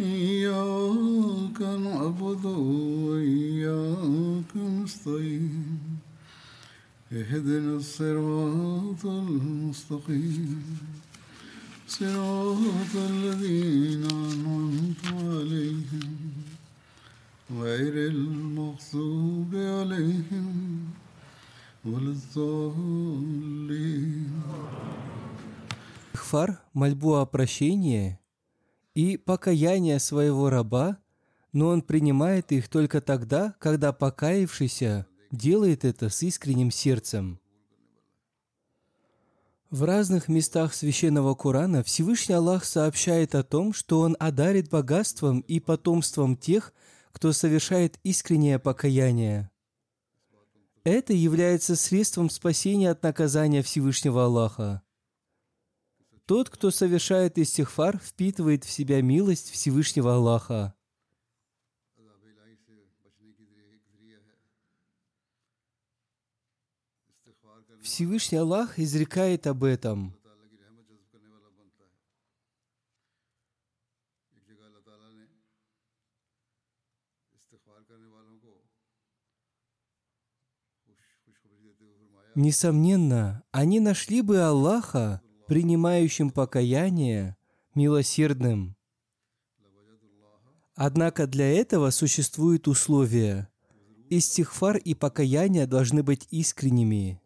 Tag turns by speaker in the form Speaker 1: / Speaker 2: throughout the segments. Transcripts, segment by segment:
Speaker 1: إياك نعبد وإياك نستعين اهدنا الصراط المستقيم صراط الذين أنعمت عليهم غير المغضوب عليهم ولا الضالين
Speaker 2: Хфар – мольбу о прощении и покаяние своего раба, но он принимает их только тогда, когда покаявшийся делает это с искренним сердцем. В разных местах священного Корана Всевышний Аллах сообщает о том, что Он одарит богатством и потомством тех, кто совершает искреннее покаяние. Это является средством спасения от наказания Всевышнего Аллаха. Тот, кто совершает истихфар, впитывает в себя милость Всевышнего Аллаха. Всевышний Аллах изрекает об этом. Несомненно, они нашли бы Аллаха, принимающим покаяние, милосердным. Однако для этого существуют условия. Истихфар и покаяние должны быть искренними.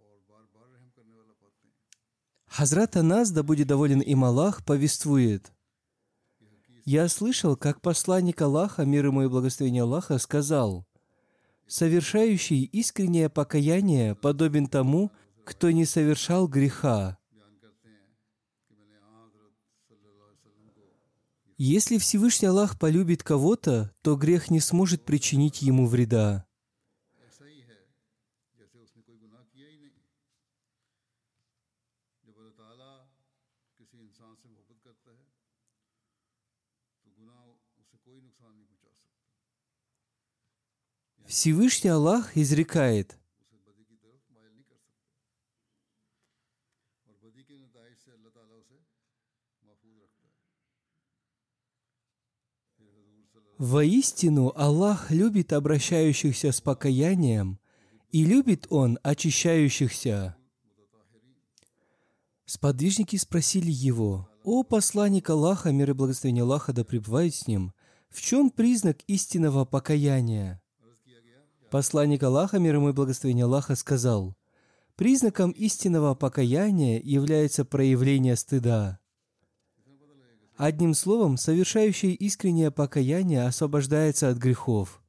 Speaker 2: Хазрат Анас, да будет доволен им Аллах, повествует. Я слышал, как посланник Аллаха, мир ему и благословение Аллаха, сказал, «Совершающий искреннее покаяние подобен тому, кто не совершал греха». Если Всевышний Аллах полюбит кого-то, то грех не сможет причинить ему вреда. Всевышний Аллах изрекает, Воистину Аллах любит обращающихся с покаянием, и любит Он очищающихся. Сподвижники спросили его, «О посланник Аллаха, мир и благословение Аллаха да пребывает с ним, в чем признак истинного покаяния?» Посланник Аллаха, мир ему и благословение Аллаха, сказал, «Признаком истинного покаяния является проявление стыда». Одним словом, совершающий искреннее покаяние освобождается от грехов.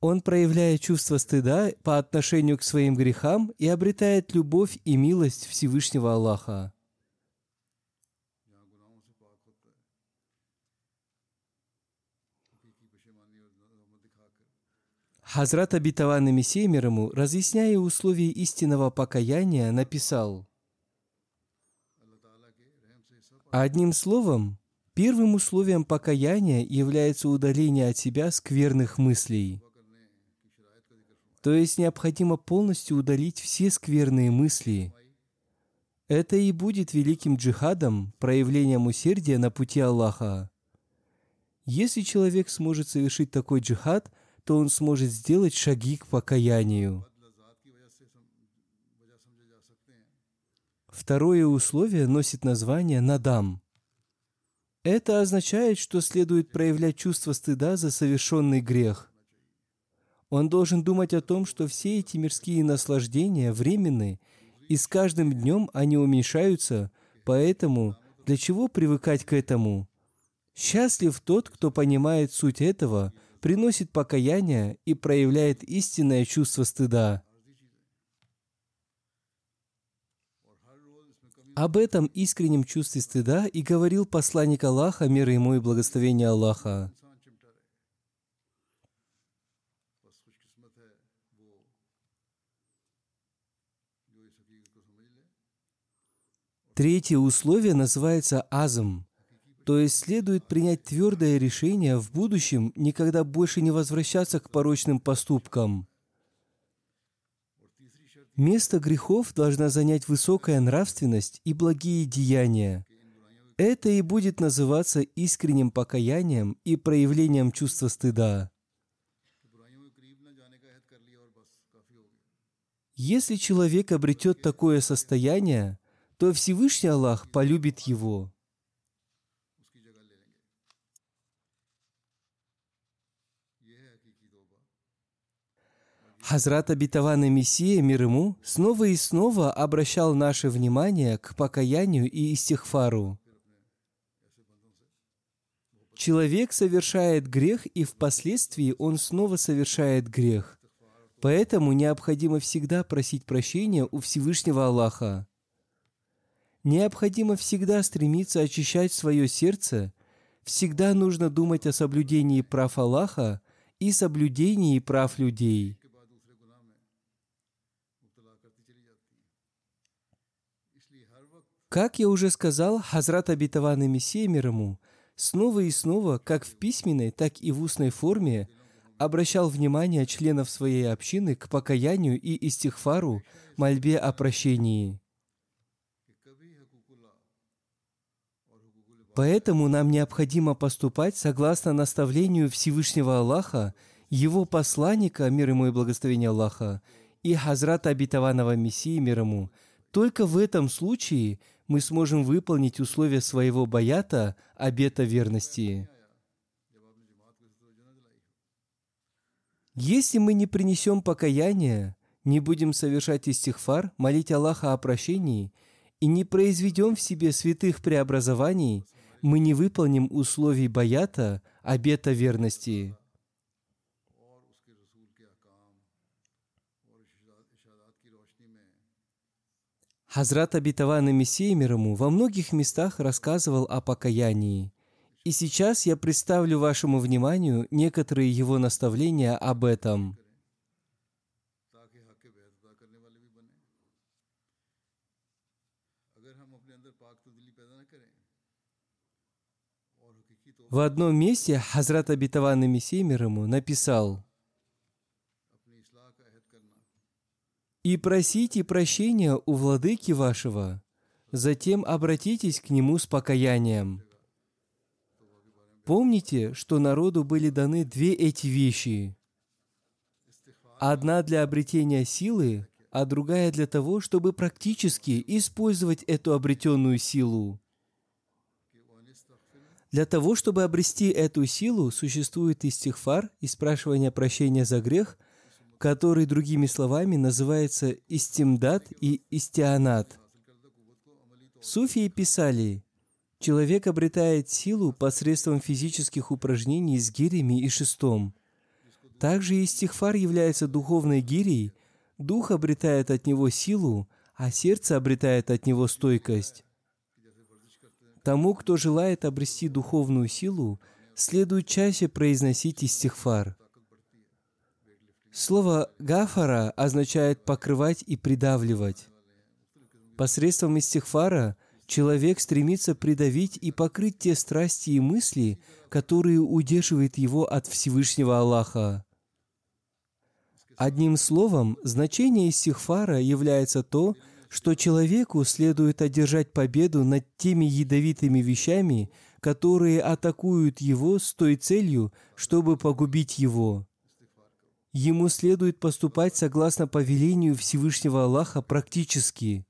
Speaker 2: Он проявляет чувство стыда по отношению к своим грехам и обретает любовь и милость Всевышнего Аллаха. Хазрат Абитаван Мессия мир ему, разъясняя условия истинного покаяния, написал, Одним словом, первым условием покаяния является удаление от себя скверных мыслей. То есть необходимо полностью удалить все скверные мысли. Это и будет великим джихадом, проявлением усердия на пути Аллаха. Если человек сможет совершить такой джихад – то он сможет сделать шаги к покаянию. Второе условие носит название «надам». Это означает, что следует проявлять чувство стыда за совершенный грех. Он должен думать о том, что все эти мирские наслаждения временны, и с каждым днем они уменьшаются, поэтому для чего привыкать к этому? Счастлив тот, кто понимает суть этого, приносит покаяние и проявляет истинное чувство стыда. Об этом искреннем чувстве стыда и говорил посланник Аллаха, мир ему и благословение Аллаха. Третье условие называется азм, то есть следует принять твердое решение в будущем никогда больше не возвращаться к порочным поступкам. Место грехов должна занять высокая нравственность и благие деяния. Это и будет называться искренним покаянием и проявлением чувства стыда. Если человек обретет такое состояние, то Всевышний Аллах полюбит его. Хазрат обетованный Мессия, мир ему, снова и снова обращал наше внимание к покаянию и истихфару. Человек совершает грех, и впоследствии он снова совершает грех. Поэтому необходимо всегда просить прощения у Всевышнего Аллаха. Необходимо всегда стремиться очищать свое сердце, всегда нужно думать о соблюдении прав Аллаха и соблюдении прав людей. Как я уже сказал, Хазрат Абитаван Мессия мир ему снова и снова, как в письменной, так и в устной форме, обращал внимание членов своей общины к покаянию и истихфару, мольбе о прощении – Поэтому нам необходимо поступать согласно наставлению Всевышнего Аллаха, Его посланника, мир ему и благословение Аллаха, и Хазрата обетованного Мессии, мир ему. Только в этом случае мы сможем выполнить условия своего баята, обета верности. Если мы не принесем покаяния, не будем совершать истихфар, молить Аллаха о прощении и не произведем в себе святых преобразований, мы не выполним условий баята, обета верности. Хазрат обетованный Мессия мир во многих местах рассказывал о покаянии. И сейчас я представлю вашему вниманию некоторые его наставления об этом. В одном месте Хазрат Абитаван Мессия мир написал «И просите прощения у владыки вашего, затем обратитесь к нему с покаянием». Помните, что народу были даны две эти вещи. Одна для обретения силы, а другая для того, чтобы практически использовать эту обретенную силу. Для того, чтобы обрести эту силу, существует истихфар, и спрашивание прощения за грех, который, другими словами, называется истимдат и истианат. Суфии писали, человек обретает силу посредством физических упражнений с гирями и шестом. Также истихфар является духовной гирей, дух обретает от него силу, а сердце обретает от него стойкость. Тому, кто желает обрести духовную силу, следует чаще произносить истихфар. Слово «гафара» означает «покрывать и придавливать». Посредством истихфара человек стремится придавить и покрыть те страсти и мысли, которые удерживают его от Всевышнего Аллаха. Одним словом, значение истихфара является то, что человеку следует одержать победу над теми ядовитыми вещами, которые атакуют его с той целью, чтобы погубить его. Ему следует поступать согласно повелению Всевышнего Аллаха практически.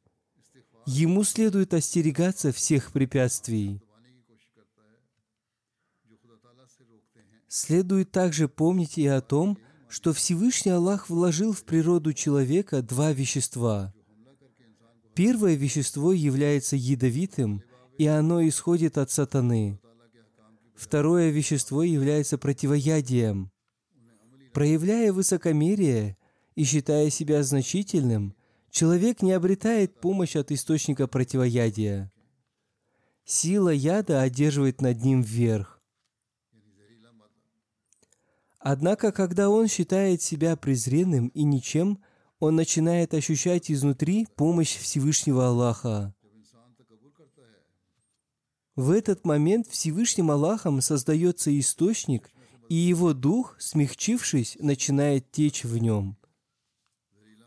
Speaker 2: Ему следует остерегаться всех препятствий. Следует также помнить и о том, что Всевышний Аллах вложил в природу человека два вещества. Первое вещество является ядовитым, и оно исходит от сатаны. Второе вещество является противоядием. Проявляя высокомерие и считая себя значительным, человек не обретает помощь от источника противоядия. Сила яда одерживает над ним вверх. Однако, когда он считает себя презренным и ничем, он начинает ощущать изнутри помощь Всевышнего Аллаха. В этот момент Всевышним Аллахом создается источник, и его дух, смягчившись, начинает течь в нем.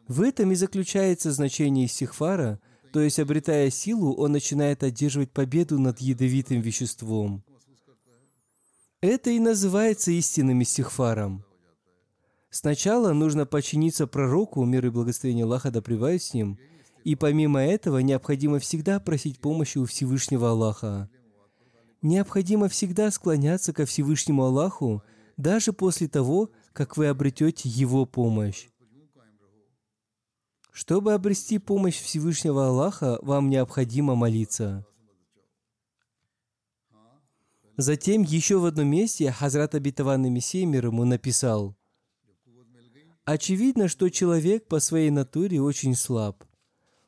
Speaker 2: В этом и заключается значение стихфара, то есть, обретая силу, он начинает одерживать победу над ядовитым веществом. Это и называется истинным истихфаром. Сначала нужно подчиниться пророку, мир и благословение Аллаха да с ним, и помимо этого необходимо всегда просить помощи у Всевышнего Аллаха. Необходимо всегда склоняться ко Всевышнему Аллаху, даже после того, как вы обретете Его помощь. Чтобы обрести помощь Всевышнего Аллаха, вам необходимо молиться. Затем еще в одном месте Хазрат Абитаванный Мессия мир ему написал, «Очевидно, что человек по своей натуре очень слаб.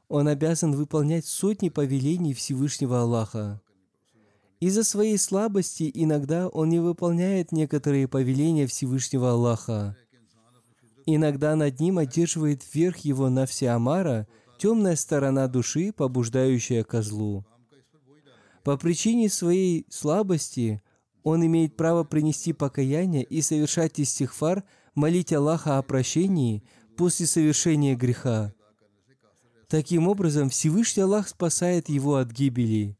Speaker 2: Он обязан выполнять сотни повелений Всевышнего Аллаха. Из-за своей слабости иногда он не выполняет некоторые повеления Всевышнего Аллаха. Иногда над ним одерживает верх его Навсиамара, темная сторона души, побуждающая козлу. По причине своей слабости он имеет право принести покаяние и совершать истихфар, молить Аллаха о прощении после совершения греха. Таким образом, Всевышний Аллах спасает его от гибели.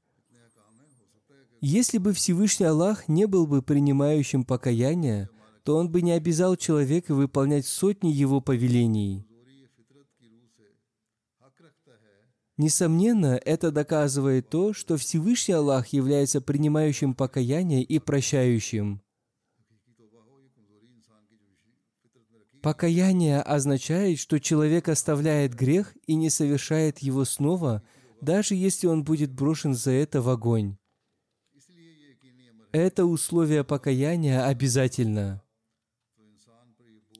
Speaker 2: Если бы Всевышний Аллах не был бы принимающим покаяние, то он бы не обязал человека выполнять сотни его повелений. Несомненно, это доказывает то, что Всевышний Аллах является принимающим покаяние и прощающим. Покаяние означает, что человек оставляет грех и не совершает его снова, даже если он будет брошен за это в огонь. Это условие покаяния обязательно.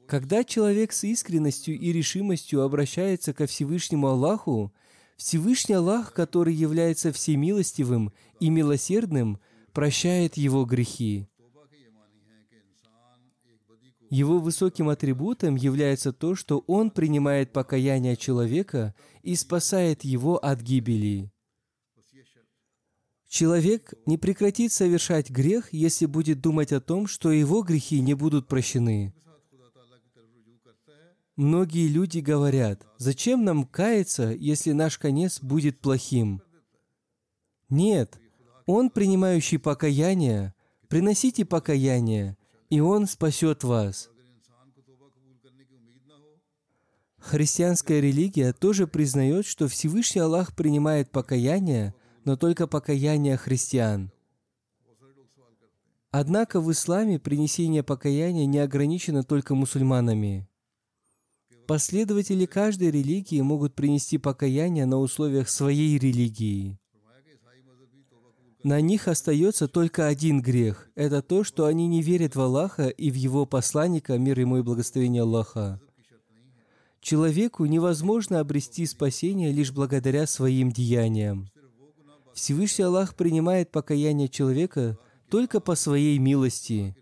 Speaker 2: Когда человек с искренностью и решимостью обращается ко Всевышнему Аллаху, Всевышний Аллах, который является всемилостивым и милосердным, прощает его грехи. Его высоким атрибутом является то, что он принимает покаяние человека и спасает его от гибели. Человек не прекратит совершать грех, если будет думать о том, что его грехи не будут прощены. Многие люди говорят, зачем нам каяться, если наш конец будет плохим? Нет, Он, принимающий покаяние, приносите покаяние, и Он спасет вас. Христианская религия тоже признает, что Всевышний Аллах принимает покаяние, но только покаяние христиан. Однако в исламе принесение покаяния не ограничено только мусульманами. Последователи каждой религии могут принести покаяние на условиях своей религии. На них остается только один грех. Это то, что они не верят в Аллаха и в Его посланника, мир ему и благословение Аллаха. Человеку невозможно обрести спасение лишь благодаря своим деяниям. Всевышний Аллах принимает покаяние человека только по своей милости.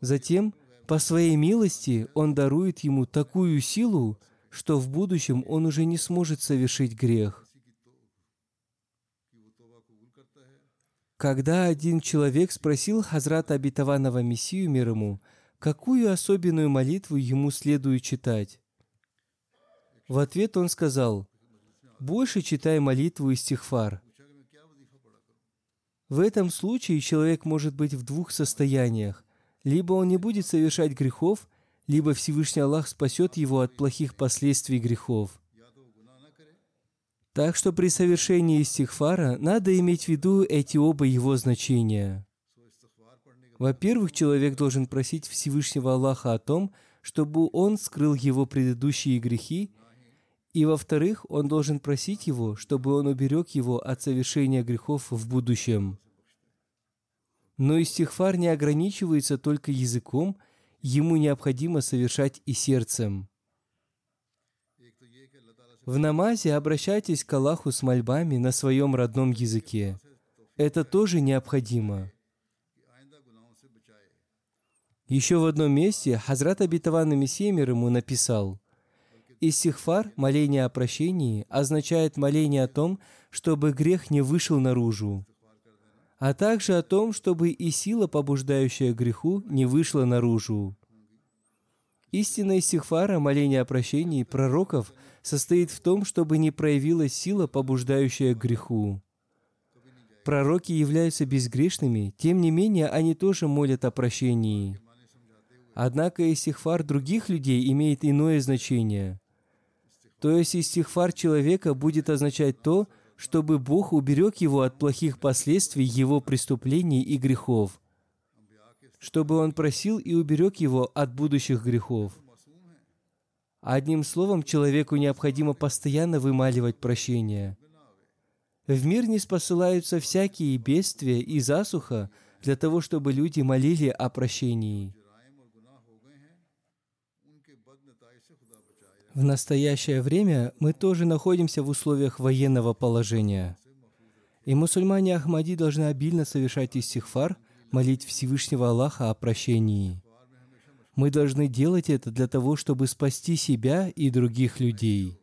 Speaker 2: Затем по своей милости Он дарует ему такую силу, что в будущем он уже не сможет совершить грех. Когда один человек спросил Хазрата обетованного Мессию мир ему, какую особенную молитву ему следует читать, в ответ он сказал, «Больше читай молитву и стихфар». В этом случае человек может быть в двух состояниях – либо он не будет совершать грехов, либо Всевышний Аллах спасет его от плохих последствий грехов. Так что при совершении истихфара надо иметь в виду эти оба его значения. Во-первых, человек должен просить Всевышнего Аллаха о том, чтобы он скрыл его предыдущие грехи, и во-вторых, он должен просить его, чтобы он уберег его от совершения грехов в будущем. Но истихфар не ограничивается только языком, ему необходимо совершать и сердцем. В намазе обращайтесь к Аллаху с мольбами на своем родном языке. Это тоже необходимо. Еще в одном месте Хазрат Абитаван Мессия ему написал, «Иссихфар, моление о прощении, означает моление о том, чтобы грех не вышел наружу, а также о том, чтобы и сила, побуждающая греху, не вышла наружу. Истина иссихфара, моление о прощении пророков – состоит в том, чтобы не проявилась сила, побуждающая греху. Пророки являются безгрешными, тем не менее они тоже молят о прощении. Однако истихфар других людей имеет иное значение. То есть истихфар человека будет означать то, чтобы Бог уберег его от плохих последствий его преступлений и грехов, чтобы он просил и уберег его от будущих грехов. Одним словом, человеку необходимо постоянно вымаливать прощение. В мир не спосылаются всякие бедствия и засуха для того, чтобы люди молили о прощении. В настоящее время мы тоже находимся в условиях военного положения. И мусульмане Ахмади должны обильно совершать истихфар, молить Всевышнего Аллаха о прощении – мы должны делать это для того, чтобы спасти себя и других людей.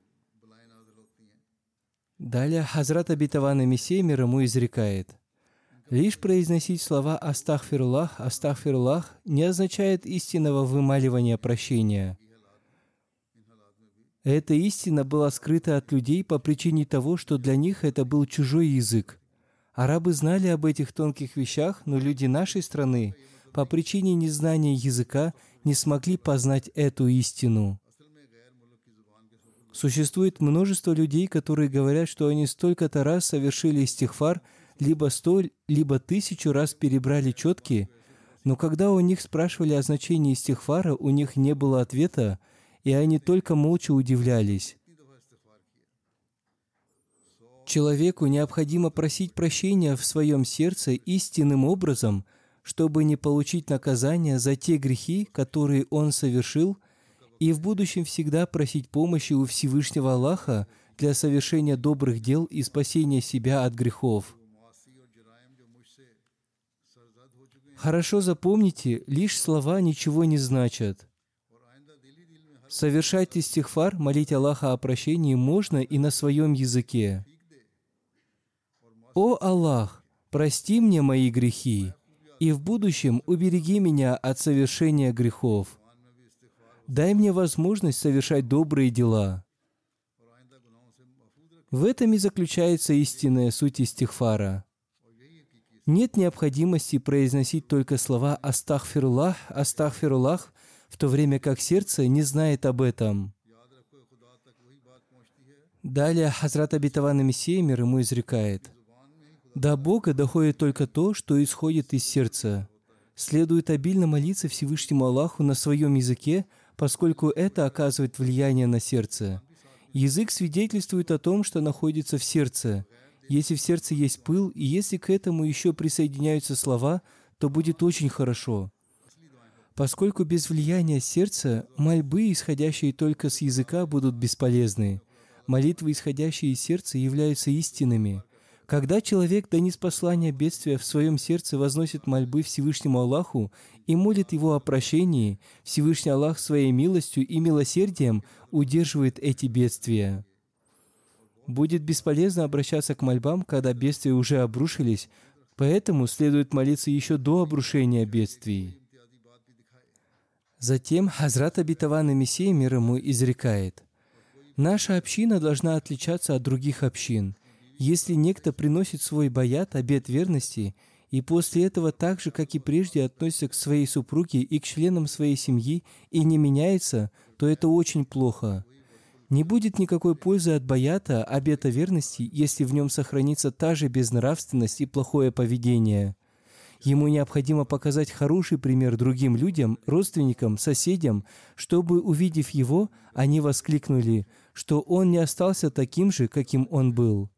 Speaker 2: Далее Хазрат Абитавана Мессия мир ему изрекает. Лишь произносить слова «Астахфирлах», «Астахфирлах» не означает истинного вымаливания прощения. Эта истина была скрыта от людей по причине того, что для них это был чужой язык. Арабы знали об этих тонких вещах, но люди нашей страны по причине незнания языка не смогли познать эту истину. Существует множество людей, которые говорят, что они столько-то раз совершили стихфар, либо сто, либо тысячу раз перебрали четки, но когда у них спрашивали о значении стихфара, у них не было ответа, и они только молча удивлялись. Человеку необходимо просить прощения в своем сердце истинным образом – чтобы не получить наказание за те грехи, которые он совершил, и в будущем всегда просить помощи у Всевышнего Аллаха для совершения добрых дел и спасения себя от грехов. Хорошо запомните, лишь слова ничего не значат. Совершать истихфар, молить Аллаха о прощении можно и на своем языке. «О Аллах, прости мне мои грехи, и в будущем убереги меня от совершения грехов. Дай мне возможность совершать добрые дела. В этом и заключается истинная суть истихфара. Нет необходимости произносить только слова «Астахфируллах», «Астахфируллах», в то время как сердце не знает об этом. Далее Хазрат Абитаван Мессия мир ему изрекает – до Бога доходит только то, что исходит из сердца. Следует обильно молиться Всевышнему Аллаху на своем языке, поскольку это оказывает влияние на сердце. Язык свидетельствует о том, что находится в сердце. Если в сердце есть пыл, и если к этому еще присоединяются слова, то будет очень хорошо. Поскольку без влияния сердца мольбы, исходящие только с языка, будут бесполезны. Молитвы, исходящие из сердца, являются истинными – когда человек до неспослания бедствия в своем сердце возносит мольбы Всевышнему Аллаху и молит его о прощении, Всевышний Аллах своей милостью и милосердием удерживает эти бедствия. Будет бесполезно обращаться к мольбам, когда бедствия уже обрушились, поэтому следует молиться еще до обрушения бедствий. Затем Хазрат Абитаван и Мессия мир ему изрекает, «Наша община должна отличаться от других общин – если некто приносит свой баят, обет верности, и после этого так же, как и прежде, относится к своей супруге и к членам своей семьи и не меняется, то это очень плохо. Не будет никакой пользы от баята, обета верности, если в нем сохранится та же безнравственность и плохое поведение. Ему необходимо показать хороший пример другим людям, родственникам, соседям, чтобы, увидев его, они воскликнули, что он не остался таким же, каким он был.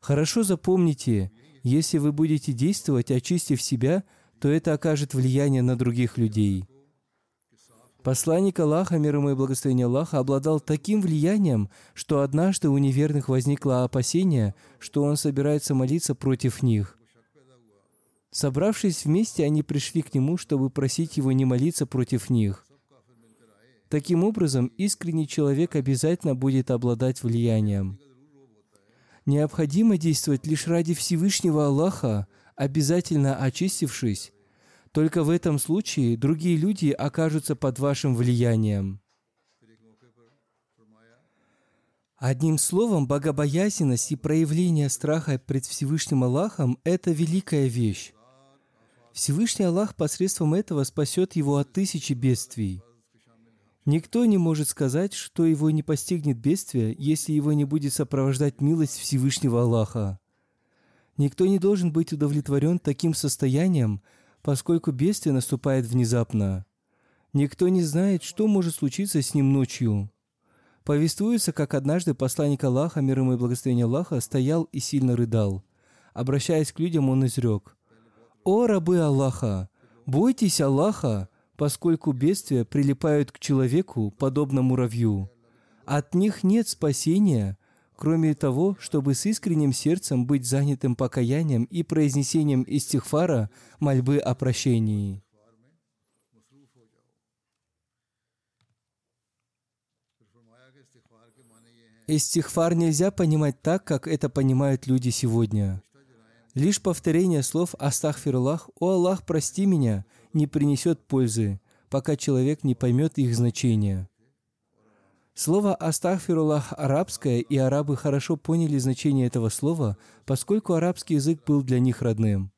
Speaker 2: Хорошо запомните, если вы будете действовать, очистив себя, то это окажет влияние на других людей. Посланник Аллаха, мир ему и благословение Аллаха, обладал таким влиянием, что однажды у неверных возникло опасение, что он собирается молиться против них. Собравшись вместе, они пришли к нему, чтобы просить его не молиться против них. Таким образом, искренний человек обязательно будет обладать влиянием. Необходимо действовать лишь ради Всевышнего Аллаха, обязательно очистившись. Только в этом случае другие люди окажутся под вашим влиянием. Одним словом, богобоязненность и проявление страха пред Всевышним Аллахом – это великая вещь. Всевышний Аллах посредством этого спасет его от тысячи бедствий. Никто не может сказать, что его не постигнет бедствие, если его не будет сопровождать милость Всевышнего Аллаха. Никто не должен быть удовлетворен таким состоянием, поскольку бедствие наступает внезапно. Никто не знает, что может случиться с ним ночью. Повествуется, как однажды посланник Аллаха, мир ему и благословение Аллаха, стоял и сильно рыдал. Обращаясь к людям, он изрек, «О рабы Аллаха! Бойтесь Аллаха, поскольку бедствия прилипают к человеку, подобно муравью. От них нет спасения, кроме того, чтобы с искренним сердцем быть занятым покаянием и произнесением истихфара мольбы о прощении». Истихфар нельзя понимать так, как это понимают люди сегодня. Лишь повторение слов «Астахфируллах», «О Аллах, прости меня» не принесет пользы, пока человек не поймет их значение. Слово «Астахфируллах» арабское, и арабы хорошо поняли значение этого слова, поскольку арабский язык был для них родным.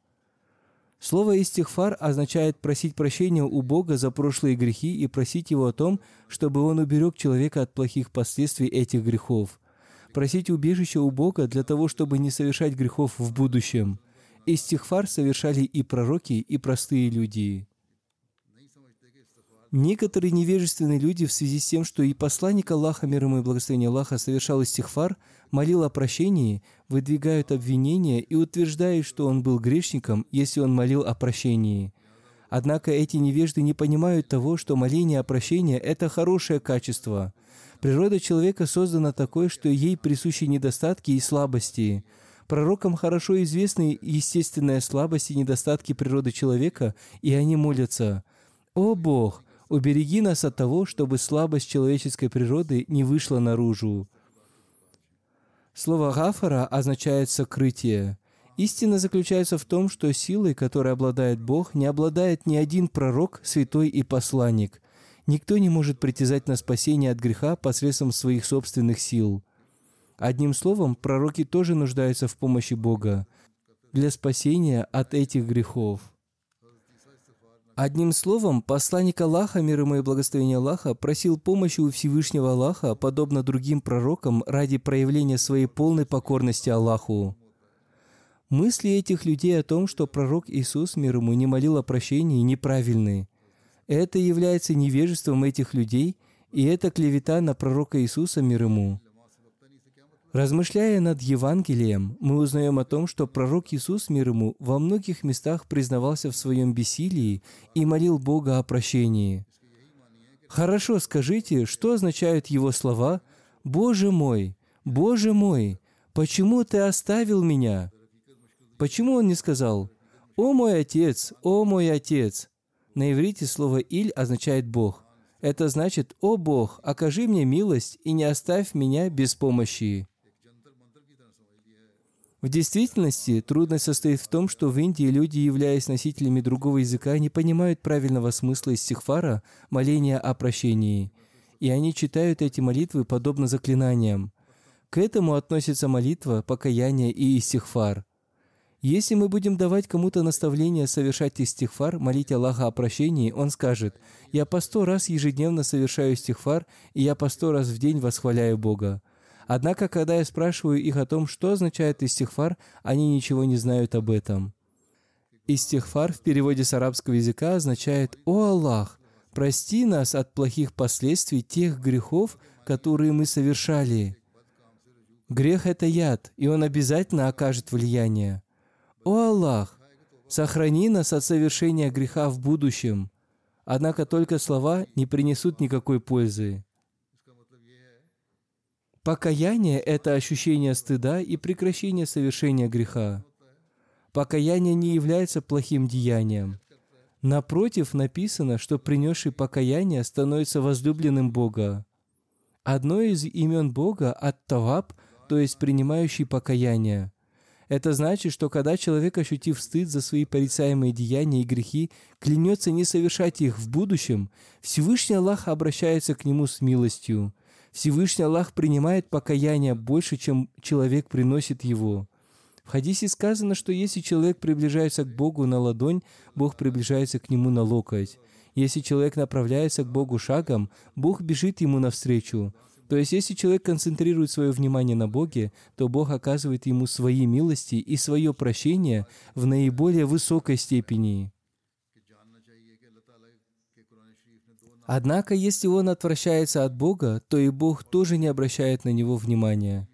Speaker 2: Слово «истихфар» означает просить прощения у Бога за прошлые грехи и просить Его о том, чтобы Он уберег человека от плохих последствий этих грехов – просить убежища у Бога для того, чтобы не совершать грехов в будущем. Истихфар совершали и пророки, и простые люди. Некоторые невежественные люди в связи с тем, что и посланник Аллаха, мир ему и благословение Аллаха, совершал истихфар, молил о прощении, выдвигают обвинения и утверждают, что он был грешником, если он молил о прощении. Однако эти невежды не понимают того, что моление о прощении – это хорошее качество – Природа человека создана такой, что ей присущи недостатки и слабости. Пророкам хорошо известны естественная слабость и недостатки природы человека, и они молятся. «О Бог, убереги нас от того, чтобы слабость человеческой природы не вышла наружу». Слово «гафара» означает «сокрытие». Истина заключается в том, что силой, которой обладает Бог, не обладает ни один пророк, святой и посланник – Никто не может притязать на спасение от греха посредством своих собственных сил. Одним словом, пророки тоже нуждаются в помощи Бога для спасения от этих грехов. Одним словом, посланник Аллаха, мир ему и благословение Аллаха, просил помощи у Всевышнего Аллаха, подобно другим пророкам, ради проявления своей полной покорности Аллаху. Мысли этих людей о том, что пророк Иисус, мир ему, не молил о прощении, неправильны. Это является невежеством этих людей, и это клевета на пророка Иисуса, мир ему. Размышляя над Евангелием, мы узнаем о том, что пророк Иисус, мир ему, во многих местах признавался в своем бессилии и молил Бога о прощении. Хорошо, скажите, что означают его слова «Боже мой, Боже мой, почему ты оставил меня?» Почему он не сказал «О мой Отец, о мой Отец, на иврите слово «иль» означает «Бог». Это значит «О Бог, окажи мне милость и не оставь меня без помощи». В действительности, трудность состоит в том, что в Индии люди, являясь носителями другого языка, не понимают правильного смысла истихфара, моления о прощении. И они читают эти молитвы подобно заклинаниям. К этому относится молитва, покаяние и истихфар – если мы будем давать кому-то наставление совершать истихфар, молить Аллаха о прощении, он скажет, «Я по сто раз ежедневно совершаю истихфар, и я по сто раз в день восхваляю Бога». Однако, когда я спрашиваю их о том, что означает истихфар, они ничего не знают об этом. Истихфар в переводе с арабского языка означает «О Аллах, прости нас от плохих последствий тех грехов, которые мы совершали». Грех – это яд, и он обязательно окажет влияние. «О Аллах, сохрани нас от совершения греха в будущем». Однако только слова не принесут никакой пользы. Покаяние – это ощущение стыда и прекращение совершения греха. Покаяние не является плохим деянием. Напротив, написано, что принесший покаяние становится возлюбленным Бога. Одно из имен Бога – Ат-Таваб, то есть принимающий покаяние. Это значит, что когда человек, ощутив стыд за свои порицаемые деяния и грехи, клянется не совершать их в будущем, Всевышний Аллах обращается к нему с милостью. Всевышний Аллах принимает покаяние больше, чем человек приносит его. В хадисе сказано, что если человек приближается к Богу на ладонь, Бог приближается к нему на локоть. Если человек направляется к Богу шагом, Бог бежит ему навстречу. То есть, если человек концентрирует свое внимание на Боге, то Бог оказывает ему свои милости и свое прощение в наиболее высокой степени. Однако, если он отвращается от Бога, то и Бог тоже не обращает на него внимания.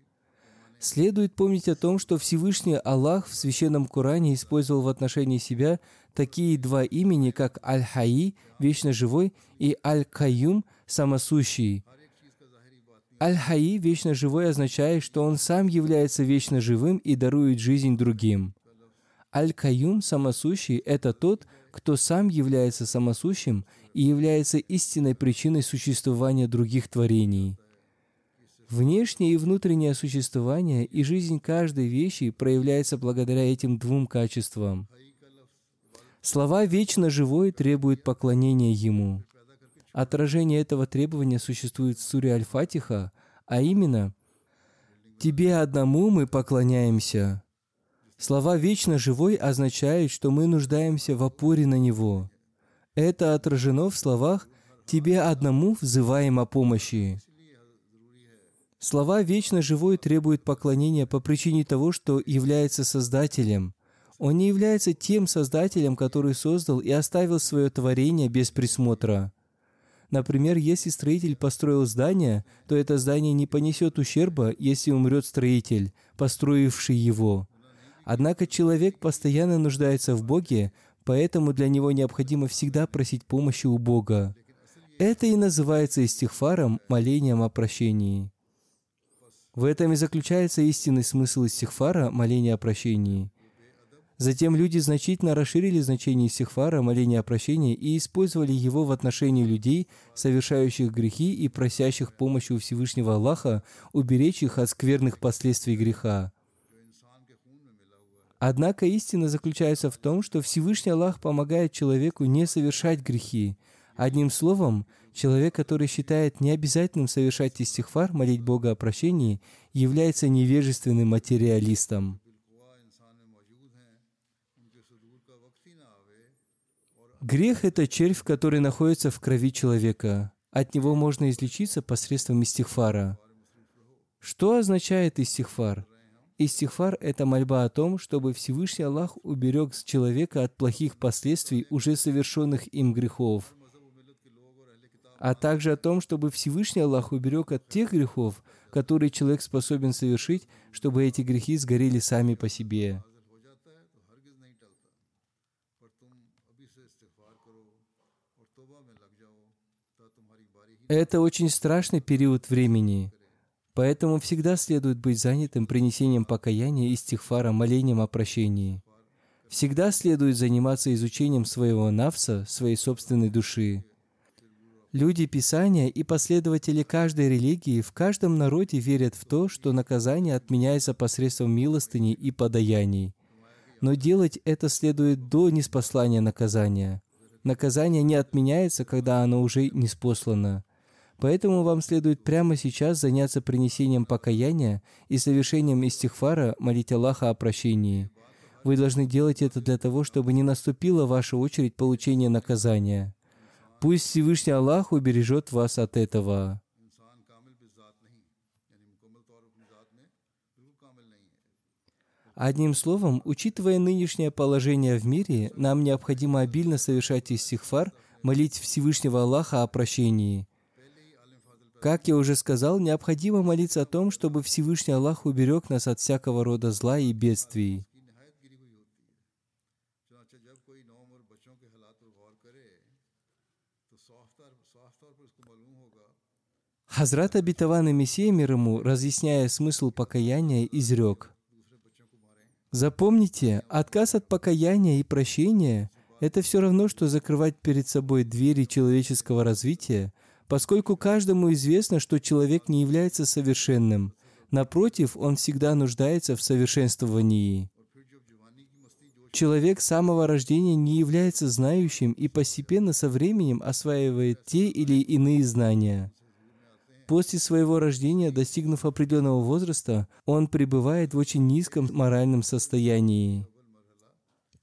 Speaker 2: Следует помнить о том, что Всевышний Аллах в Священном Коране использовал в отношении себя такие два имени, как Аль-Хаи, Вечно Живой, и Аль-Каюм, Самосущий. Аль-Хаи, Вечно Живой, означает, что Он сам является вечно живым и дарует жизнь другим. Аль-Каюм, Самосущий, это тот, кто сам является самосущим и является истинной причиной существования других творений. Внешнее и внутреннее существование и жизнь каждой вещи проявляется благодаря этим двум качествам. Слова «вечно живой» требуют поклонения Ему. Отражение этого требования существует в суре Аль-Фатиха, а именно «Тебе одному мы поклоняемся». Слова «вечно живой» означают, что мы нуждаемся в опоре на Него. Это отражено в словах «Тебе одному взываем о помощи». Слова «вечно живой» требуют поклонения по причине того, что является Создателем. Он не является тем Создателем, который создал и оставил свое творение без присмотра. Например, если строитель построил здание, то это здание не понесет ущерба, если умрет строитель, построивший его. Однако человек постоянно нуждается в Боге, Поэтому для него необходимо всегда просить помощи у Бога. Это и называется истихфаром, молением о прощении. В этом и заключается истинный смысл истихфара, моления о прощении. Затем люди значительно расширили значение истихфара, моления о прощении, и использовали его в отношении людей, совершающих грехи и просящих помощи у Всевышнего Аллаха уберечь их от скверных последствий греха. Однако истина заключается в том, что Всевышний Аллах помогает человеку не совершать грехи. Одним словом, человек, который считает необязательным совершать истихфар, молить Бога о прощении, является невежественным материалистом. Грех – это червь, который находится в крови человека. От него можно излечиться посредством истихфара. Что означает истихфар? Истихфар – это мольба о том, чтобы Всевышний Аллах уберег человека от плохих последствий уже совершенных им грехов, а также о том, чтобы Всевышний Аллах уберег от тех грехов, которые человек способен совершить, чтобы эти грехи сгорели сами по себе. Это очень страшный период времени – Поэтому всегда следует быть занятым принесением покаяния и стихфара, молением о прощении. Всегда следует заниматься изучением своего навса, своей собственной души. Люди Писания и последователи каждой религии в каждом народе верят в то, что наказание отменяется посредством милостыни и подаяний. Но делать это следует до неспослания наказания. Наказание не отменяется, когда оно уже неспослано. Поэтому вам следует прямо сейчас заняться принесением покаяния и совершением истихфара, молить Аллаха о прощении. Вы должны делать это для того, чтобы не наступила ваша очередь получения наказания. Пусть Всевышний Аллах убережет вас от этого. Одним словом, учитывая нынешнее положение в мире, нам необходимо обильно совершать истихфар, молить Всевышнего Аллаха о прощении. Как я уже сказал, необходимо молиться о том, чтобы Всевышний Аллах уберег нас от всякого рода зла и бедствий. Хазрат Абитаван и Мессия мир ему, разъясняя смысл покаяния, изрек. Запомните, отказ от покаяния и прощения – это все равно, что закрывать перед собой двери человеческого развития – поскольку каждому известно, что человек не является совершенным. Напротив, он всегда нуждается в совершенствовании. Человек с самого рождения не является знающим и постепенно со временем осваивает те или иные знания. После своего рождения, достигнув определенного возраста, он пребывает в очень низком моральном состоянии.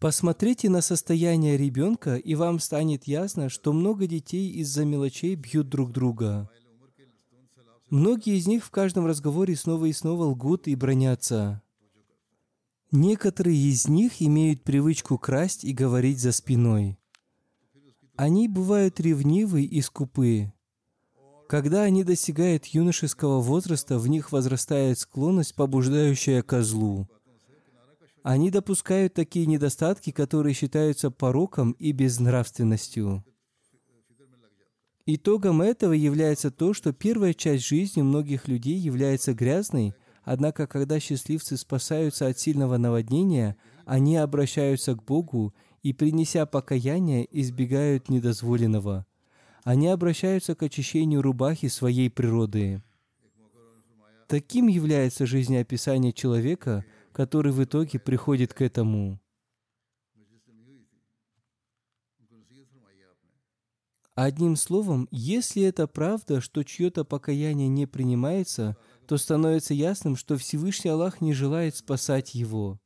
Speaker 2: Посмотрите на состояние ребенка, и вам станет ясно, что много детей из-за мелочей бьют друг друга. Многие из них в каждом разговоре снова и снова лгут и бронятся. Некоторые из них имеют привычку красть и говорить за спиной. Они бывают ревнивы и скупы. Когда они достигают юношеского возраста, в них возрастает склонность, побуждающая ко злу. Они допускают такие недостатки, которые считаются пороком и безнравственностью. Итогом этого является то, что первая часть жизни многих людей является грязной, однако когда счастливцы спасаются от сильного наводнения, они обращаются к Богу и, принеся покаяние, избегают недозволенного – они обращаются к очищению рубахи своей природы. Таким является жизнеописание человека, который в итоге приходит к этому. Одним словом, если это правда, что чье-то покаяние не принимается, то становится ясным, что Всевышний Аллах не желает спасать его.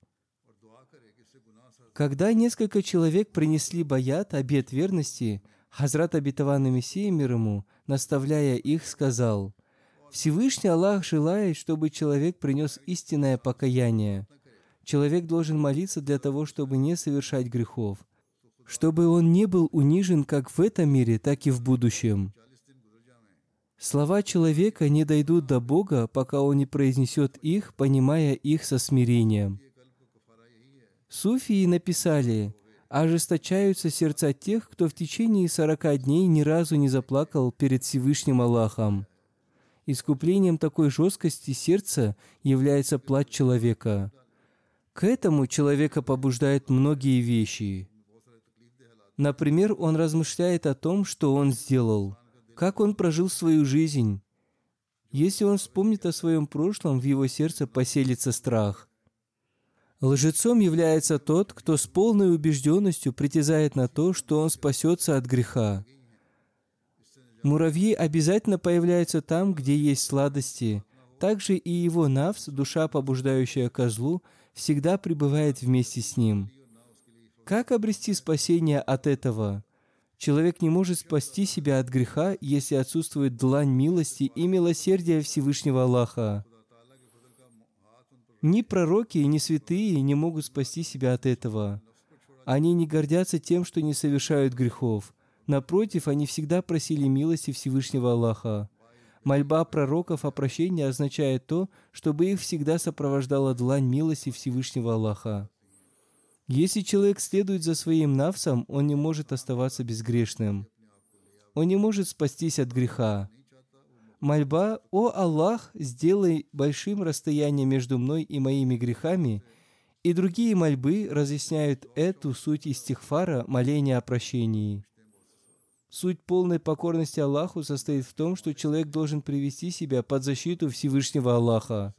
Speaker 2: Когда несколько человек принесли баят, обет верности – Хазрат обетованный Мессия мир ему, наставляя их, сказал, «Всевышний Аллах желает, чтобы человек принес истинное покаяние. Человек должен молиться для того, чтобы не совершать грехов, чтобы он не был унижен как в этом мире, так и в будущем». Слова человека не дойдут до Бога, пока он не произнесет их, понимая их со смирением. Суфии написали – ожесточаются сердца тех, кто в течение сорока дней ни разу не заплакал перед Всевышним Аллахом. Искуплением такой жесткости сердца является плач человека. К этому человека побуждают многие вещи. Например, он размышляет о том, что он сделал, как он прожил свою жизнь. Если он вспомнит о своем прошлом, в его сердце поселится страх. Лжецом является тот, кто с полной убежденностью притязает на то, что он спасется от греха. Муравьи обязательно появляются там, где есть сладости. Также и его навс, душа, побуждающая козлу, всегда пребывает вместе с ним. Как обрести спасение от этого? Человек не может спасти себя от греха, если отсутствует длань милости и милосердия Всевышнего Аллаха. Ни пророки, ни святые не могут спасти себя от этого. Они не гордятся тем, что не совершают грехов. Напротив, они всегда просили милости Всевышнего Аллаха. Мольба пророков о прощении означает то, чтобы их всегда сопровождала длань милости Всевышнего Аллаха. Если человек следует за своим навсом, он не может оставаться безгрешным. Он не может спастись от греха. Мольба «О Аллах, сделай большим расстояние между мной и моими грехами» и другие мольбы разъясняют эту суть истихфара, моления о прощении. Суть полной покорности Аллаху состоит в том, что человек должен привести себя под защиту Всевышнего Аллаха.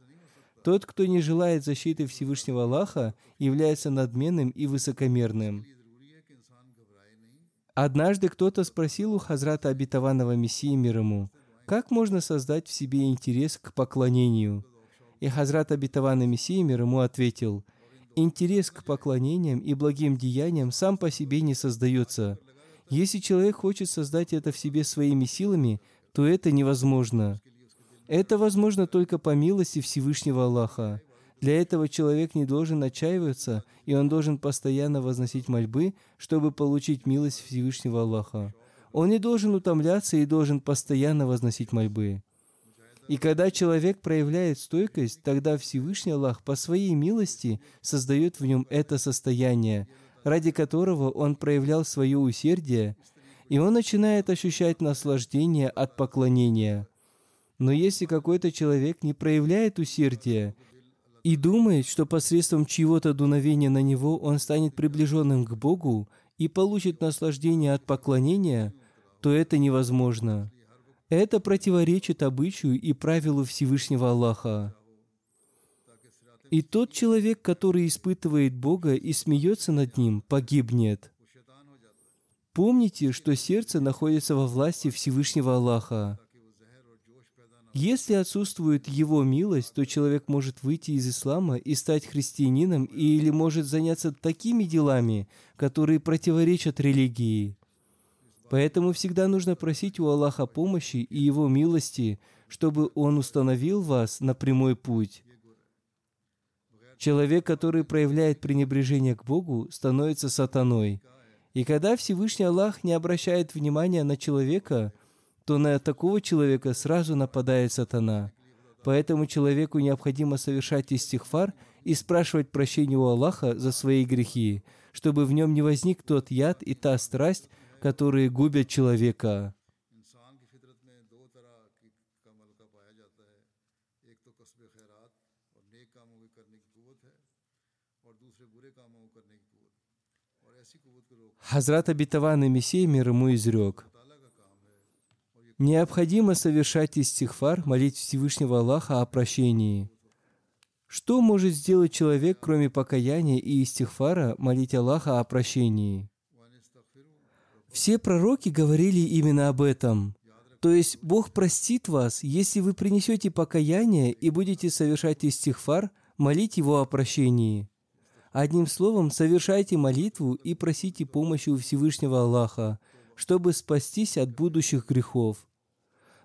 Speaker 2: Тот, кто не желает защиты Всевышнего Аллаха, является надменным и высокомерным. Однажды кто-то спросил у Хазрата Обетованного Мессии мир ему, как можно создать в себе интерес к поклонению? И Хазрат Абитаван Мессия мир ему ответил, интерес к поклонениям и благим деяниям сам по себе не создается. Если человек хочет создать это в себе своими силами, то это невозможно. Это возможно только по милости Всевышнего Аллаха. Для этого человек не должен отчаиваться, и он должен постоянно возносить мольбы, чтобы получить милость Всевышнего Аллаха. Он не должен утомляться и должен постоянно возносить мольбы. И когда человек проявляет стойкость, тогда Всевышний Аллах по своей милости создает в нем это состояние, ради которого он проявлял свое усердие, и он начинает ощущать наслаждение от поклонения. Но если какой-то человек не проявляет усердия и думает, что посредством чьего-то дуновения на него он станет приближенным к Богу и получит наслаждение от поклонения, то это невозможно. Это противоречит обычаю и правилу Всевышнего Аллаха. И тот человек, который испытывает Бога и смеется над Ним, погибнет. Помните, что сердце находится во власти Всевышнего Аллаха. Если отсутствует его милость, то человек может выйти из ислама и стать христианином или может заняться такими делами, которые противоречат религии. Поэтому всегда нужно просить у Аллаха помощи и Его милости, чтобы Он установил вас на прямой путь. Человек, который проявляет пренебрежение к Богу, становится сатаной. И когда Всевышний Аллах не обращает внимания на человека – то на такого человека сразу нападает сатана. Поэтому человеку необходимо совершать истихфар и спрашивать прощения у Аллаха за свои грехи, чтобы в нем не возник тот яд и та страсть, которые губят человека. Хазрат и Мессия мир ему изрек. Необходимо совершать истихфар, молить Всевышнего Аллаха о прощении. Что может сделать человек, кроме покаяния и истихфара, молить Аллаха о прощении? Все пророки говорили именно об этом. То есть Бог простит вас, если вы принесете покаяние и будете совершать истихфар, молить Его о прощении. Одним словом, совершайте молитву и просите помощи у Всевышнего Аллаха, чтобы спастись от будущих грехов.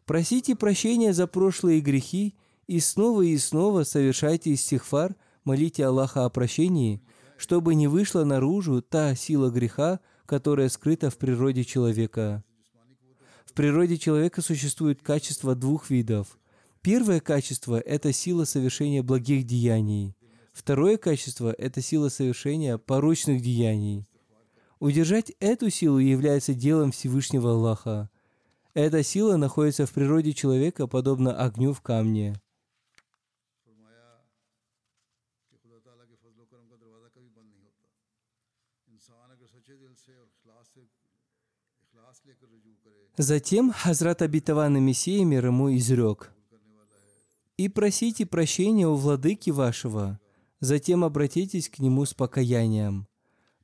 Speaker 2: Просите прощения за прошлые грехи и снова и снова совершайте истихфар, молите Аллаха о прощении, чтобы не вышла наружу та сила греха, которая скрыта в природе человека. В природе человека существует качество двух видов. Первое качество – это сила совершения благих деяний. Второе качество – это сила совершения порочных деяний. Удержать эту силу является делом Всевышнего Аллаха. Эта сила находится в природе человека, подобно огню в камне. Затем Хазрат Абитаван и Мессия мир ему изрек. «И просите прощения у владыки вашего, затем обратитесь к нему с покаянием.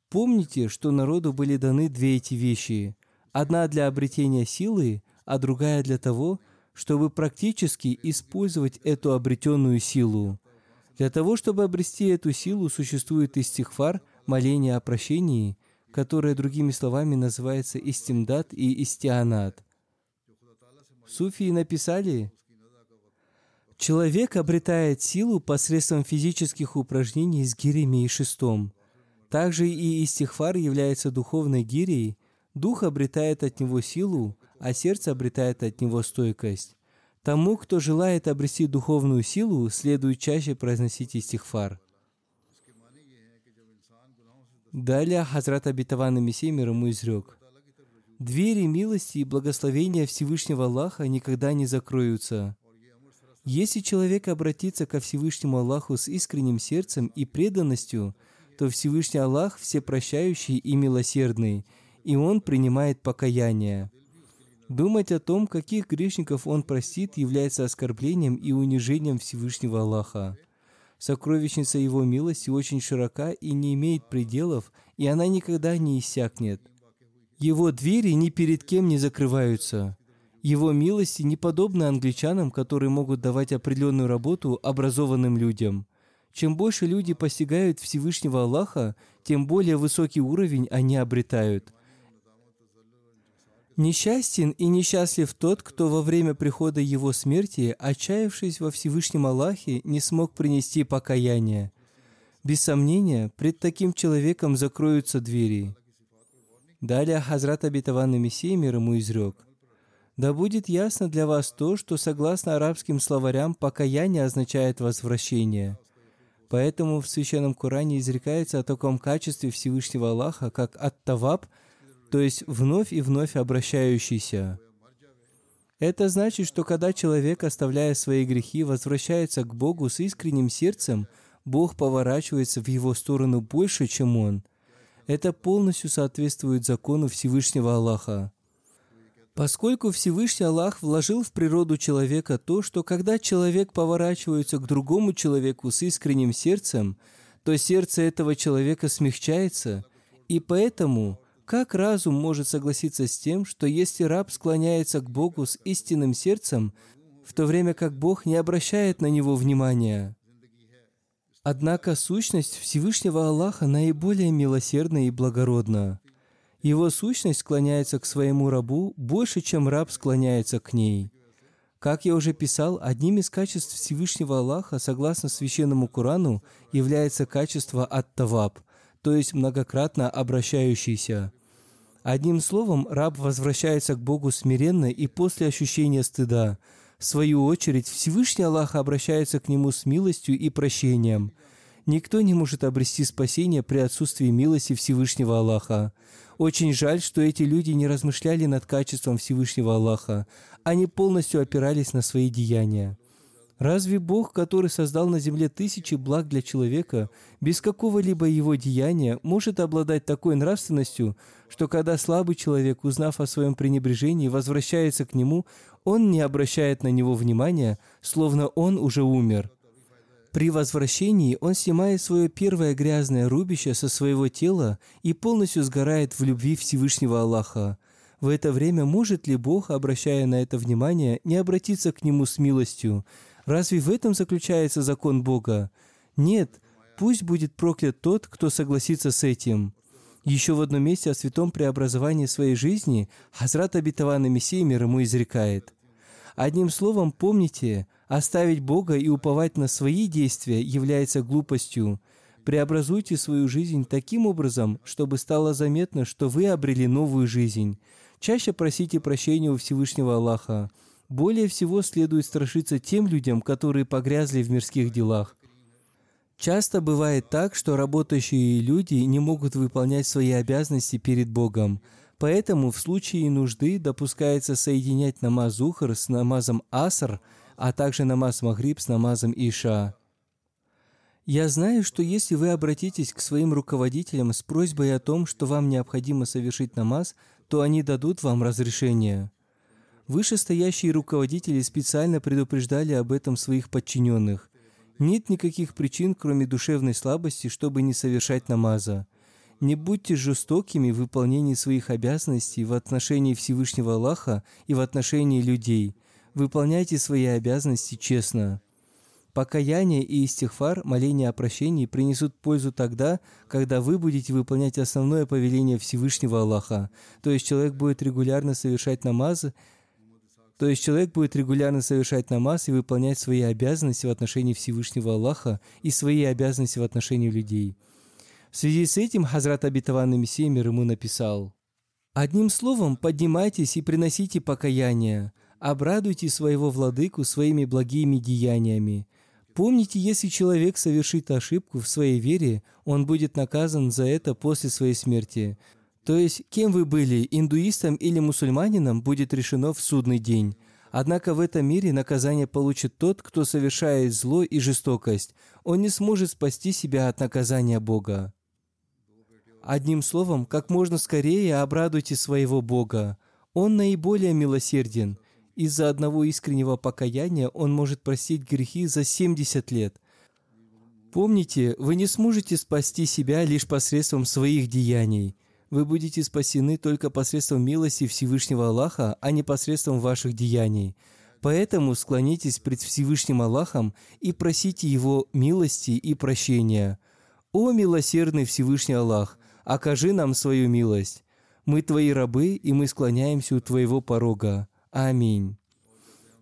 Speaker 2: Помните, что народу были даны две эти вещи Одна для обретения силы, а другая для того, чтобы практически использовать эту обретенную силу. Для того, чтобы обрести эту силу, существует истихфар, моление о прощении, которое другими словами называется истимдат и истианат. Суфии написали, Человек обретает силу посредством физических упражнений с гирями и шестом. Также и истихфар является духовной гирей, Дух обретает от него силу, а сердце обретает от него стойкость. Тому, кто желает обрести духовную силу, следует чаще произносить истихфар. Далее Хазрат Абитаван Мессия мир ему изрек. Двери милости и благословения Всевышнего Аллаха никогда не закроются. Если человек обратится ко Всевышнему Аллаху с искренним сердцем и преданностью, то Всевышний Аллах всепрощающий и милосердный – и он принимает покаяние. Думать о том, каких грешников он простит, является оскорблением и унижением Всевышнего Аллаха. Сокровищница Его милости очень широка и не имеет пределов, и она никогда не иссякнет. Его двери ни перед кем не закрываются. Его милости не подобны англичанам, которые могут давать определенную работу образованным людям. Чем больше люди постигают Всевышнего Аллаха, тем более высокий уровень они обретают – Несчастен и несчастлив тот, кто во время прихода его смерти, отчаявшись во Всевышнем Аллахе, не смог принести покаяние. Без сомнения, пред таким человеком закроются двери. Далее Хазрат обетованный Мессия мир ему изрек. Да будет ясно для вас то, что согласно арабским словарям покаяние означает возвращение. Поэтому в Священном Коране изрекается о таком качестве Всевышнего Аллаха, как ат-таваб – то есть вновь и вновь обращающийся. Это значит, что когда человек, оставляя свои грехи, возвращается к Богу с искренним сердцем, Бог поворачивается в его сторону больше, чем он. Это полностью соответствует закону Всевышнего Аллаха. Поскольку Всевышний Аллах вложил в природу человека то, что когда человек поворачивается к другому человеку с искренним сердцем, то сердце этого человека смягчается, и поэтому как разум может согласиться с тем, что если раб склоняется к Богу с истинным сердцем, в то время как Бог не обращает на него внимания? Однако сущность Всевышнего Аллаха наиболее милосердна и благородна. Его сущность склоняется к своему рабу больше, чем раб склоняется к ней. Как я уже писал, одним из качеств Всевышнего Аллаха, согласно Священному Корану, является качество ат-таваб, то есть многократно обращающийся. Одним словом, раб возвращается к Богу смиренно и после ощущения стыда. В свою очередь, Всевышний Аллах обращается к нему с милостью и прощением. Никто не может обрести спасение при отсутствии милости Всевышнего Аллаха. Очень жаль, что эти люди не размышляли над качеством Всевышнего Аллаха. Они полностью опирались на свои деяния. Разве Бог, который создал на земле тысячи благ для человека, без какого-либо его деяния, может обладать такой нравственностью, что когда слабый человек, узнав о своем пренебрежении, возвращается к нему, он не обращает на него внимания, словно он уже умер? При возвращении он снимает свое первое грязное рубище со своего тела и полностью сгорает в любви Всевышнего Аллаха. В это время может ли Бог, обращая на это внимание, не обратиться к нему с милостью – Разве в этом заключается закон Бога? Нет, пусть будет проклят тот, кто согласится с этим. Еще в одном месте о святом преобразовании своей жизни Хазрат обетованный Мессия мир ему изрекает. Одним словом, помните, оставить Бога и уповать на свои действия является глупостью. Преобразуйте свою жизнь таким образом, чтобы стало заметно, что вы обрели новую жизнь. Чаще просите прощения у Всевышнего Аллаха. Более всего следует страшиться тем людям, которые погрязли в мирских делах. Часто бывает так, что работающие люди не могут выполнять свои обязанности перед Богом. Поэтому в случае нужды допускается соединять намаз Зухр с намазом Аср, а также намаз Магриб с намазом Иша. Я знаю, что если вы обратитесь к своим руководителям с просьбой о том, что вам необходимо совершить намаз, то они дадут вам разрешение. Вышестоящие руководители специально предупреждали об этом своих подчиненных. Нет никаких причин, кроме душевной слабости, чтобы не совершать намаза. Не будьте жестокими в выполнении своих обязанностей в отношении Всевышнего Аллаха и в отношении людей. Выполняйте свои обязанности честно. Покаяние и истихфар, моление о прощении, принесут пользу тогда, когда вы будете выполнять основное повеление Всевышнего Аллаха. То есть человек будет регулярно совершать намазы, то есть человек будет регулярно совершать намаз и выполнять свои обязанности в отношении Всевышнего Аллаха и свои обязанности в отношении людей. В связи с этим Хазрат Абитаванный Мессия мир ему написал, «Одним словом, поднимайтесь и приносите покаяние, обрадуйте своего владыку своими благими деяниями. Помните, если человек совершит ошибку в своей вере, он будет наказан за это после своей смерти. То есть, кем вы были, индуистом или мусульманином, будет решено в судный день. Однако в этом мире наказание получит тот, кто совершает зло и жестокость. Он не сможет спасти себя от наказания Бога. Одним словом, как можно скорее обрадуйте своего Бога. Он наиболее милосерден. Из-за одного искреннего покаяния он может простить грехи за 70 лет. Помните, вы не сможете спасти себя лишь посредством своих деяний – вы будете спасены только посредством милости Всевышнего Аллаха, а не посредством ваших деяний. Поэтому склонитесь пред Всевышним Аллахом и просите Его милости и прощения. «О милосердный Всевышний Аллах, окажи нам свою милость!» Мы Твои рабы, и мы склоняемся у Твоего порога. Аминь.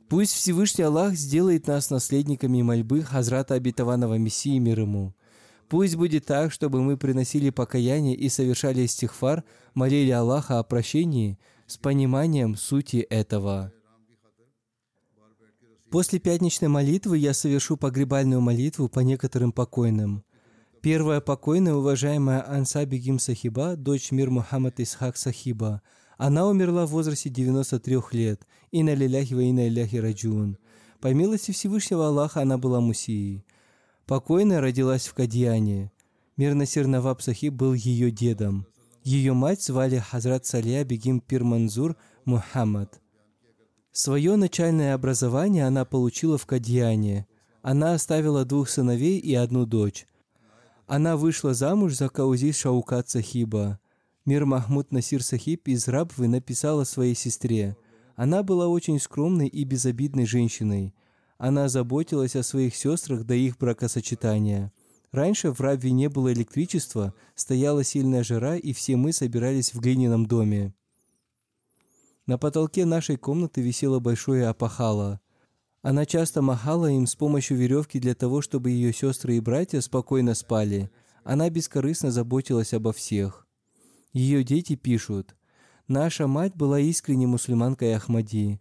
Speaker 2: Пусть Всевышний Аллах сделает нас наследниками мольбы Хазрата Обетованного Мессии мир ему. Пусть будет так, чтобы мы приносили покаяние и совершали стихфар, молили Аллаха о прощении с пониманием сути этого. После пятничной молитвы я совершу погребальную молитву по некоторым покойным. Первая покойная, уважаемая Анса Бегим Сахиба, дочь мир Мухаммад Исхак Сахиба. Она умерла в возрасте 93 лет. Инна лиляхи ва инна иляхи раджун. По милости Всевышнего Аллаха она была мусией. Покойная родилась в Кадьяне. Мир Насир Наваб Сахиб был ее дедом. Ее мать звали Хазрат Салия Бегим Пирманзур Мухаммад. Свое начальное образование она получила в Кадьяне. Она оставила двух сыновей и одну дочь. Она вышла замуж за Каузи Шаукат Сахиба. Мир Махмуд Насир Сахиб из Рабвы написала своей сестре. Она была очень скромной и безобидной женщиной. Она заботилась о своих сестрах до их бракосочетания. Раньше в Рабве не было электричества, стояла сильная жара, и все мы собирались в глиняном доме. На потолке нашей комнаты висело большое опахало. Она часто махала им с помощью веревки для того, чтобы ее сестры и братья спокойно спали. Она бескорыстно заботилась обо всех. Ее дети пишут, «Наша мать была искренней мусульманкой Ахмади.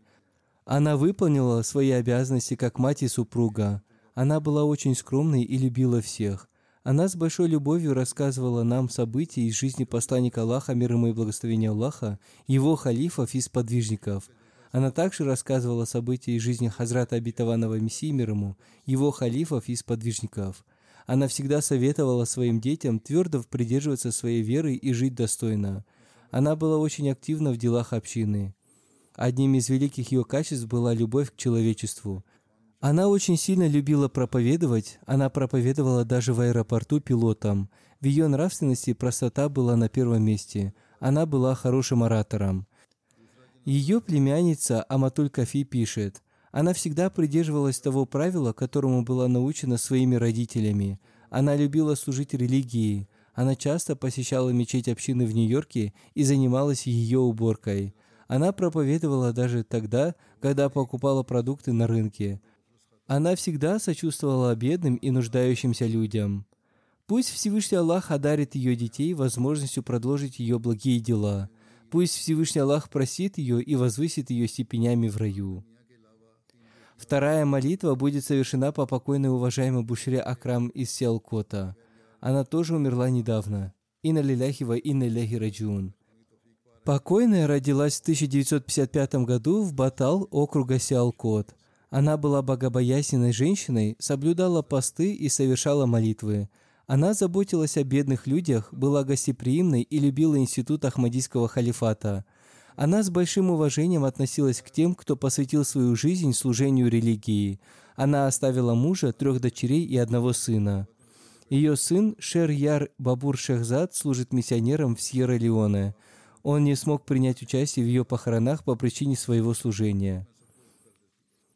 Speaker 2: Она выполнила свои обязанности как мать и супруга. Она была очень скромной и любила всех. Она с большой любовью рассказывала нам события из жизни посланника Аллаха, мир ему и благословения Аллаха, его халифов и сподвижников – она также рассказывала события из жизни Хазрата Обетованного Мессии мир ему, его халифов и сподвижников. Она всегда советовала своим детям твердо придерживаться своей веры и жить достойно. Она была очень активна в делах общины. Одним из великих ее качеств была любовь к человечеству. Она очень сильно любила проповедовать, она проповедовала даже в аэропорту пилотам. В ее нравственности простота была на первом месте. Она была хорошим оратором. Ее племянница Аматуль Кафи пишет, она всегда придерживалась того правила, которому была научена своими родителями. Она любила служить религии. Она часто посещала мечеть общины в Нью-Йорке и занималась ее уборкой. Она проповедовала даже тогда, когда покупала продукты на рынке. Она всегда сочувствовала бедным и нуждающимся людям. Пусть Всевышний Аллах одарит ее детей возможностью продолжить ее благие дела – Пусть Всевышний Аллах просит ее и возвысит ее степенями в раю. Вторая молитва будет совершена по покойной уважаемой Бушре Акрам из Сиалкота. Она тоже умерла недавно. Инна лиляхи ва инна ляхи. Покойная родилась в 1955 году в Батал округа Сиалкот. Она была богобоязненной женщиной, соблюдала посты и совершала молитвы. Она заботилась о бедных людях, была гостеприимной и любила институт Ахмадийского халифата. Она с большим уважением относилась к тем, кто посвятил свою жизнь служению религии. Она оставила мужа, трех дочерей и одного сына. Ее сын Шер-Яр Бабур Шехзад служит миссионером в Сьерра-Леоне. Он не смог принять участие в ее похоронах по причине своего служения.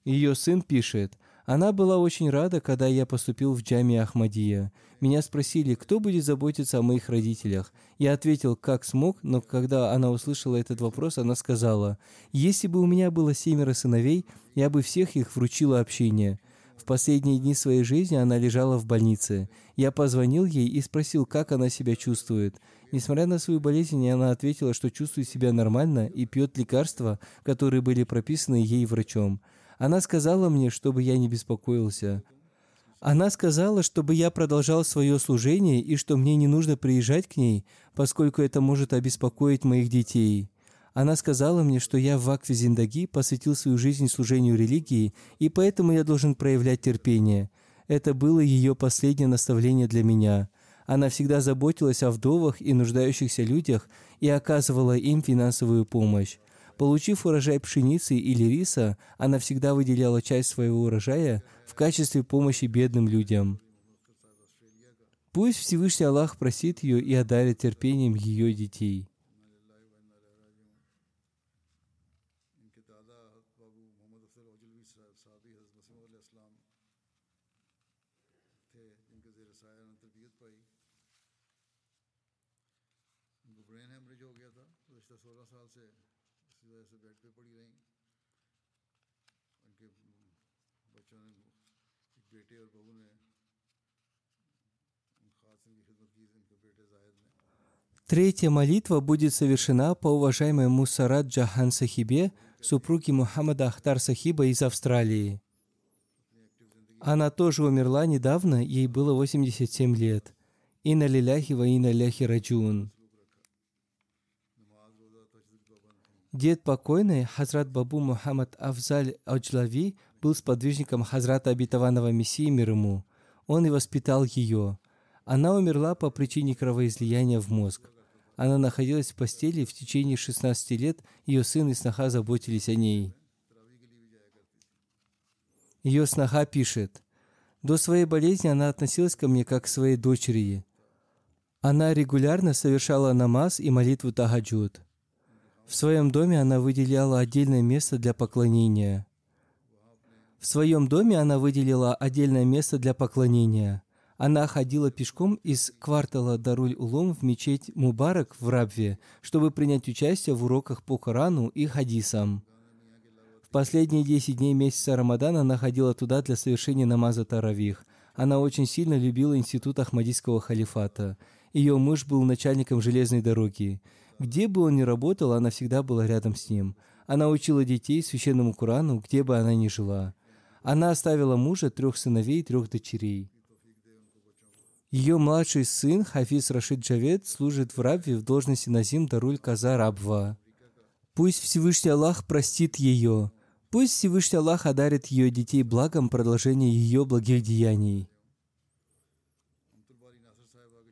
Speaker 2: Ее сын пишет, она была очень рада, когда я поступил в джами Ахмадия. Меня спросили, кто будет заботиться о моих родителях. Я ответил, как смог, но когда она услышала этот вопрос, она сказала, «Если бы у меня было семеро сыновей, я бы всех их вручила общение». В последние дни своей жизни она лежала в больнице. Я позвонил ей и спросил, как она себя чувствует. Несмотря на свою болезнь, она ответила, что чувствует себя нормально и пьет лекарства, которые были прописаны ей врачом. Она сказала мне, чтобы я не беспокоился. Она сказала, чтобы я продолжал свое служение и что мне не нужно приезжать к ней, поскольку это может обеспокоить моих детей. Она сказала мне, что я в Акве Зиндаги посвятил свою жизнь служению религии, и поэтому я должен проявлять терпение. Это было ее последнее наставление для меня. Она всегда заботилась о вдовах и нуждающихся людях и оказывала им финансовую помощь. Получив урожай пшеницы или риса, она всегда выделяла часть своего урожая в качестве помощи бедным людям. Пусть Всевышний Аллах просит ее и одарит терпением ее детей. Третья молитва будет совершена по уважаемой Мусарат Джахан Сахибе, супруге Мухаммада Ахтар Сахиба из Австралии. Она тоже умерла недавно, ей было 87 лет. Инна лиляхи ва инна ляхи раджун. Дед покойной, Хазрат Бабу Мухаммад Афзаль Аджлави, был сподвижником Хазрата Обетованного Мессии мир ему. Он и воспитал ее. Она умерла по причине кровоизлияния в мозг. Она находилась в постели в течение 16 лет, ее сын и сноха заботились о ней. Ее сноха пишет, «До своей болезни она относилась ко мне как к своей дочери. Она регулярно совершала намаз и молитву тахаджуд. В своем доме она выделяла отдельное место для поклонения. В своем доме она выделила отдельное место для поклонения. Она ходила пешком из квартала Даруль-Улум в мечеть Мубарак в Рабве, чтобы принять участие в уроках по Корану и хадисам. В последние 10 дней месяца Рамадана она ходила туда для совершения намаза Таравих. Она очень сильно любила институт Ахмадийского халифата. Ее муж был начальником железной дороги. Где бы он ни работал, она всегда была рядом с ним. Она учила детей священному Курану, где бы она ни жила. Она оставила мужа, трех сыновей и трех дочерей. Ее младший сын Хафиз Рашид Джавед служит в Рабве в должности Назим Даруль Каза Рабва. Пусть Всевышний Аллах простит ее. Пусть Всевышний Аллах одарит ее детей благом продолжения ее благих деяний.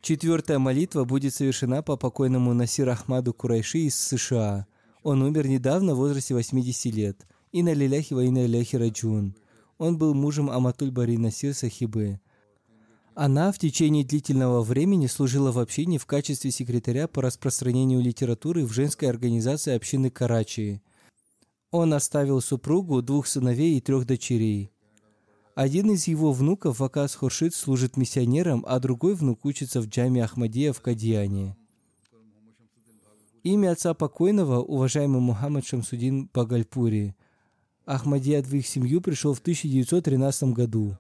Speaker 2: Четвертая молитва будет совершена по покойному Насир Ахмаду Курайши из США. Он умер недавно в возрасте 80 лет. И на лиляхи ва ляхи раджун. Он был мужем Аматуль Бари Насир Сахибы. Она в течение длительного времени служила в общине в качестве секретаря по распространению литературы в женской организации общины Карачи. Он оставил супругу, двух сыновей и трех дочерей. Один из его внуков, Вакас Хуршит, служит миссионером, а другой внук учится в джаме Ахмадия в Кадьяне. Имя отца покойного, уважаемый Мухаммад Шамсудин Багальпури. Ахмадият в их семью пришел в 1913 году.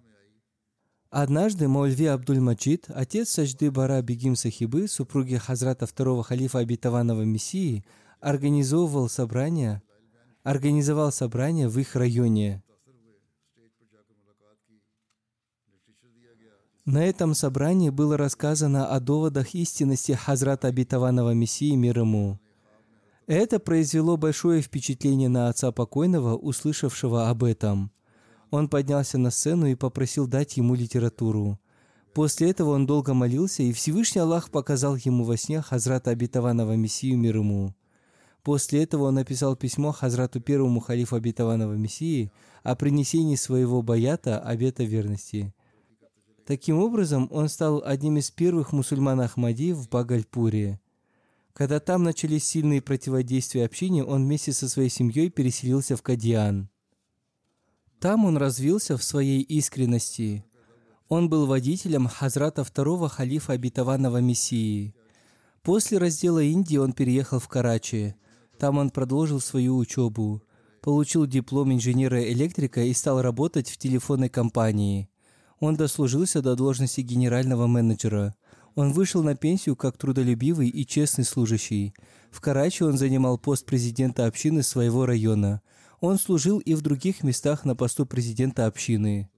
Speaker 2: Однажды Маульви Абдуль-Маджид, отец Сажды Бара Бегим Сахибы, супруги Хазрата второго халифа обетованного Мессии, организовывал собрание, организовал собрание в их районе. На этом собрании было рассказано о доводах истинности Хазрата обетованного Мессии мир ему. Это произвело большое впечатление на отца покойного, услышавшего об этом – он поднялся на сцену и попросил дать ему литературу. После этого он долго молился, и Всевышний Аллах показал ему во сне Хазрата обетованного Мессию мир ему. После этого он написал письмо Хазрату первому халифу обетованного Мессии о принесении своего баята обета верности. Таким образом, он стал одним из первых мусульман Ахмади в Багальпуре. Когда там начались сильные противодействия общине, он вместе со своей семьей переселился в Кадиан. Там он развился в своей искренности. Он был водителем Хазрата второго халифа обетованного Мессии. После раздела Индии он переехал в Карачи. Там он продолжил свою учебу, получил диплом инженера-электрика и стал работать в телефонной компании. Он дослужился до должности генерального менеджера. Он вышел на пенсию как трудолюбивый и честный служащий. В Карачи он занимал пост президента общины своего района – он служил и в других местах на посту президента общины.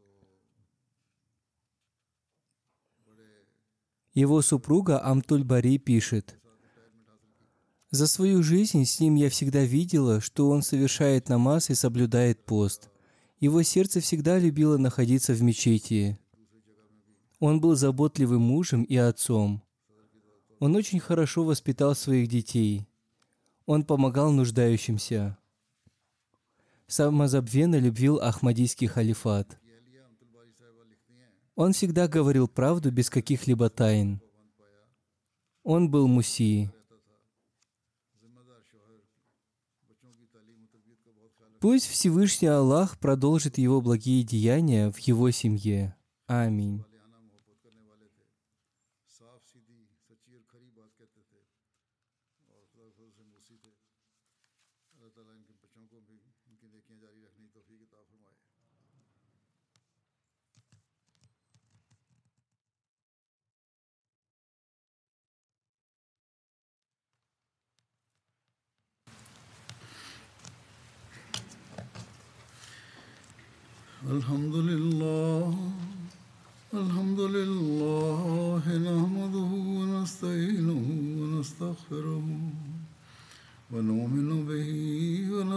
Speaker 2: Его супруга Амтуль Бари пишет, «За свою жизнь с ним я всегда видела, что он совершает намаз и соблюдает пост. Его сердце всегда любило находиться в мечети. Он был заботливым мужем и отцом. Он очень хорошо воспитал своих детей. Он помогал нуждающимся самозабвенно любил Ахмадийский халифат. Он всегда говорил правду без каких-либо тайн. Он был муси. Пусть Всевышний Аллах продолжит его благие деяния в его семье. Аминь.
Speaker 1: الحمد لله الحمد لله نحمده ونستعينه ونستغفره ونؤمن به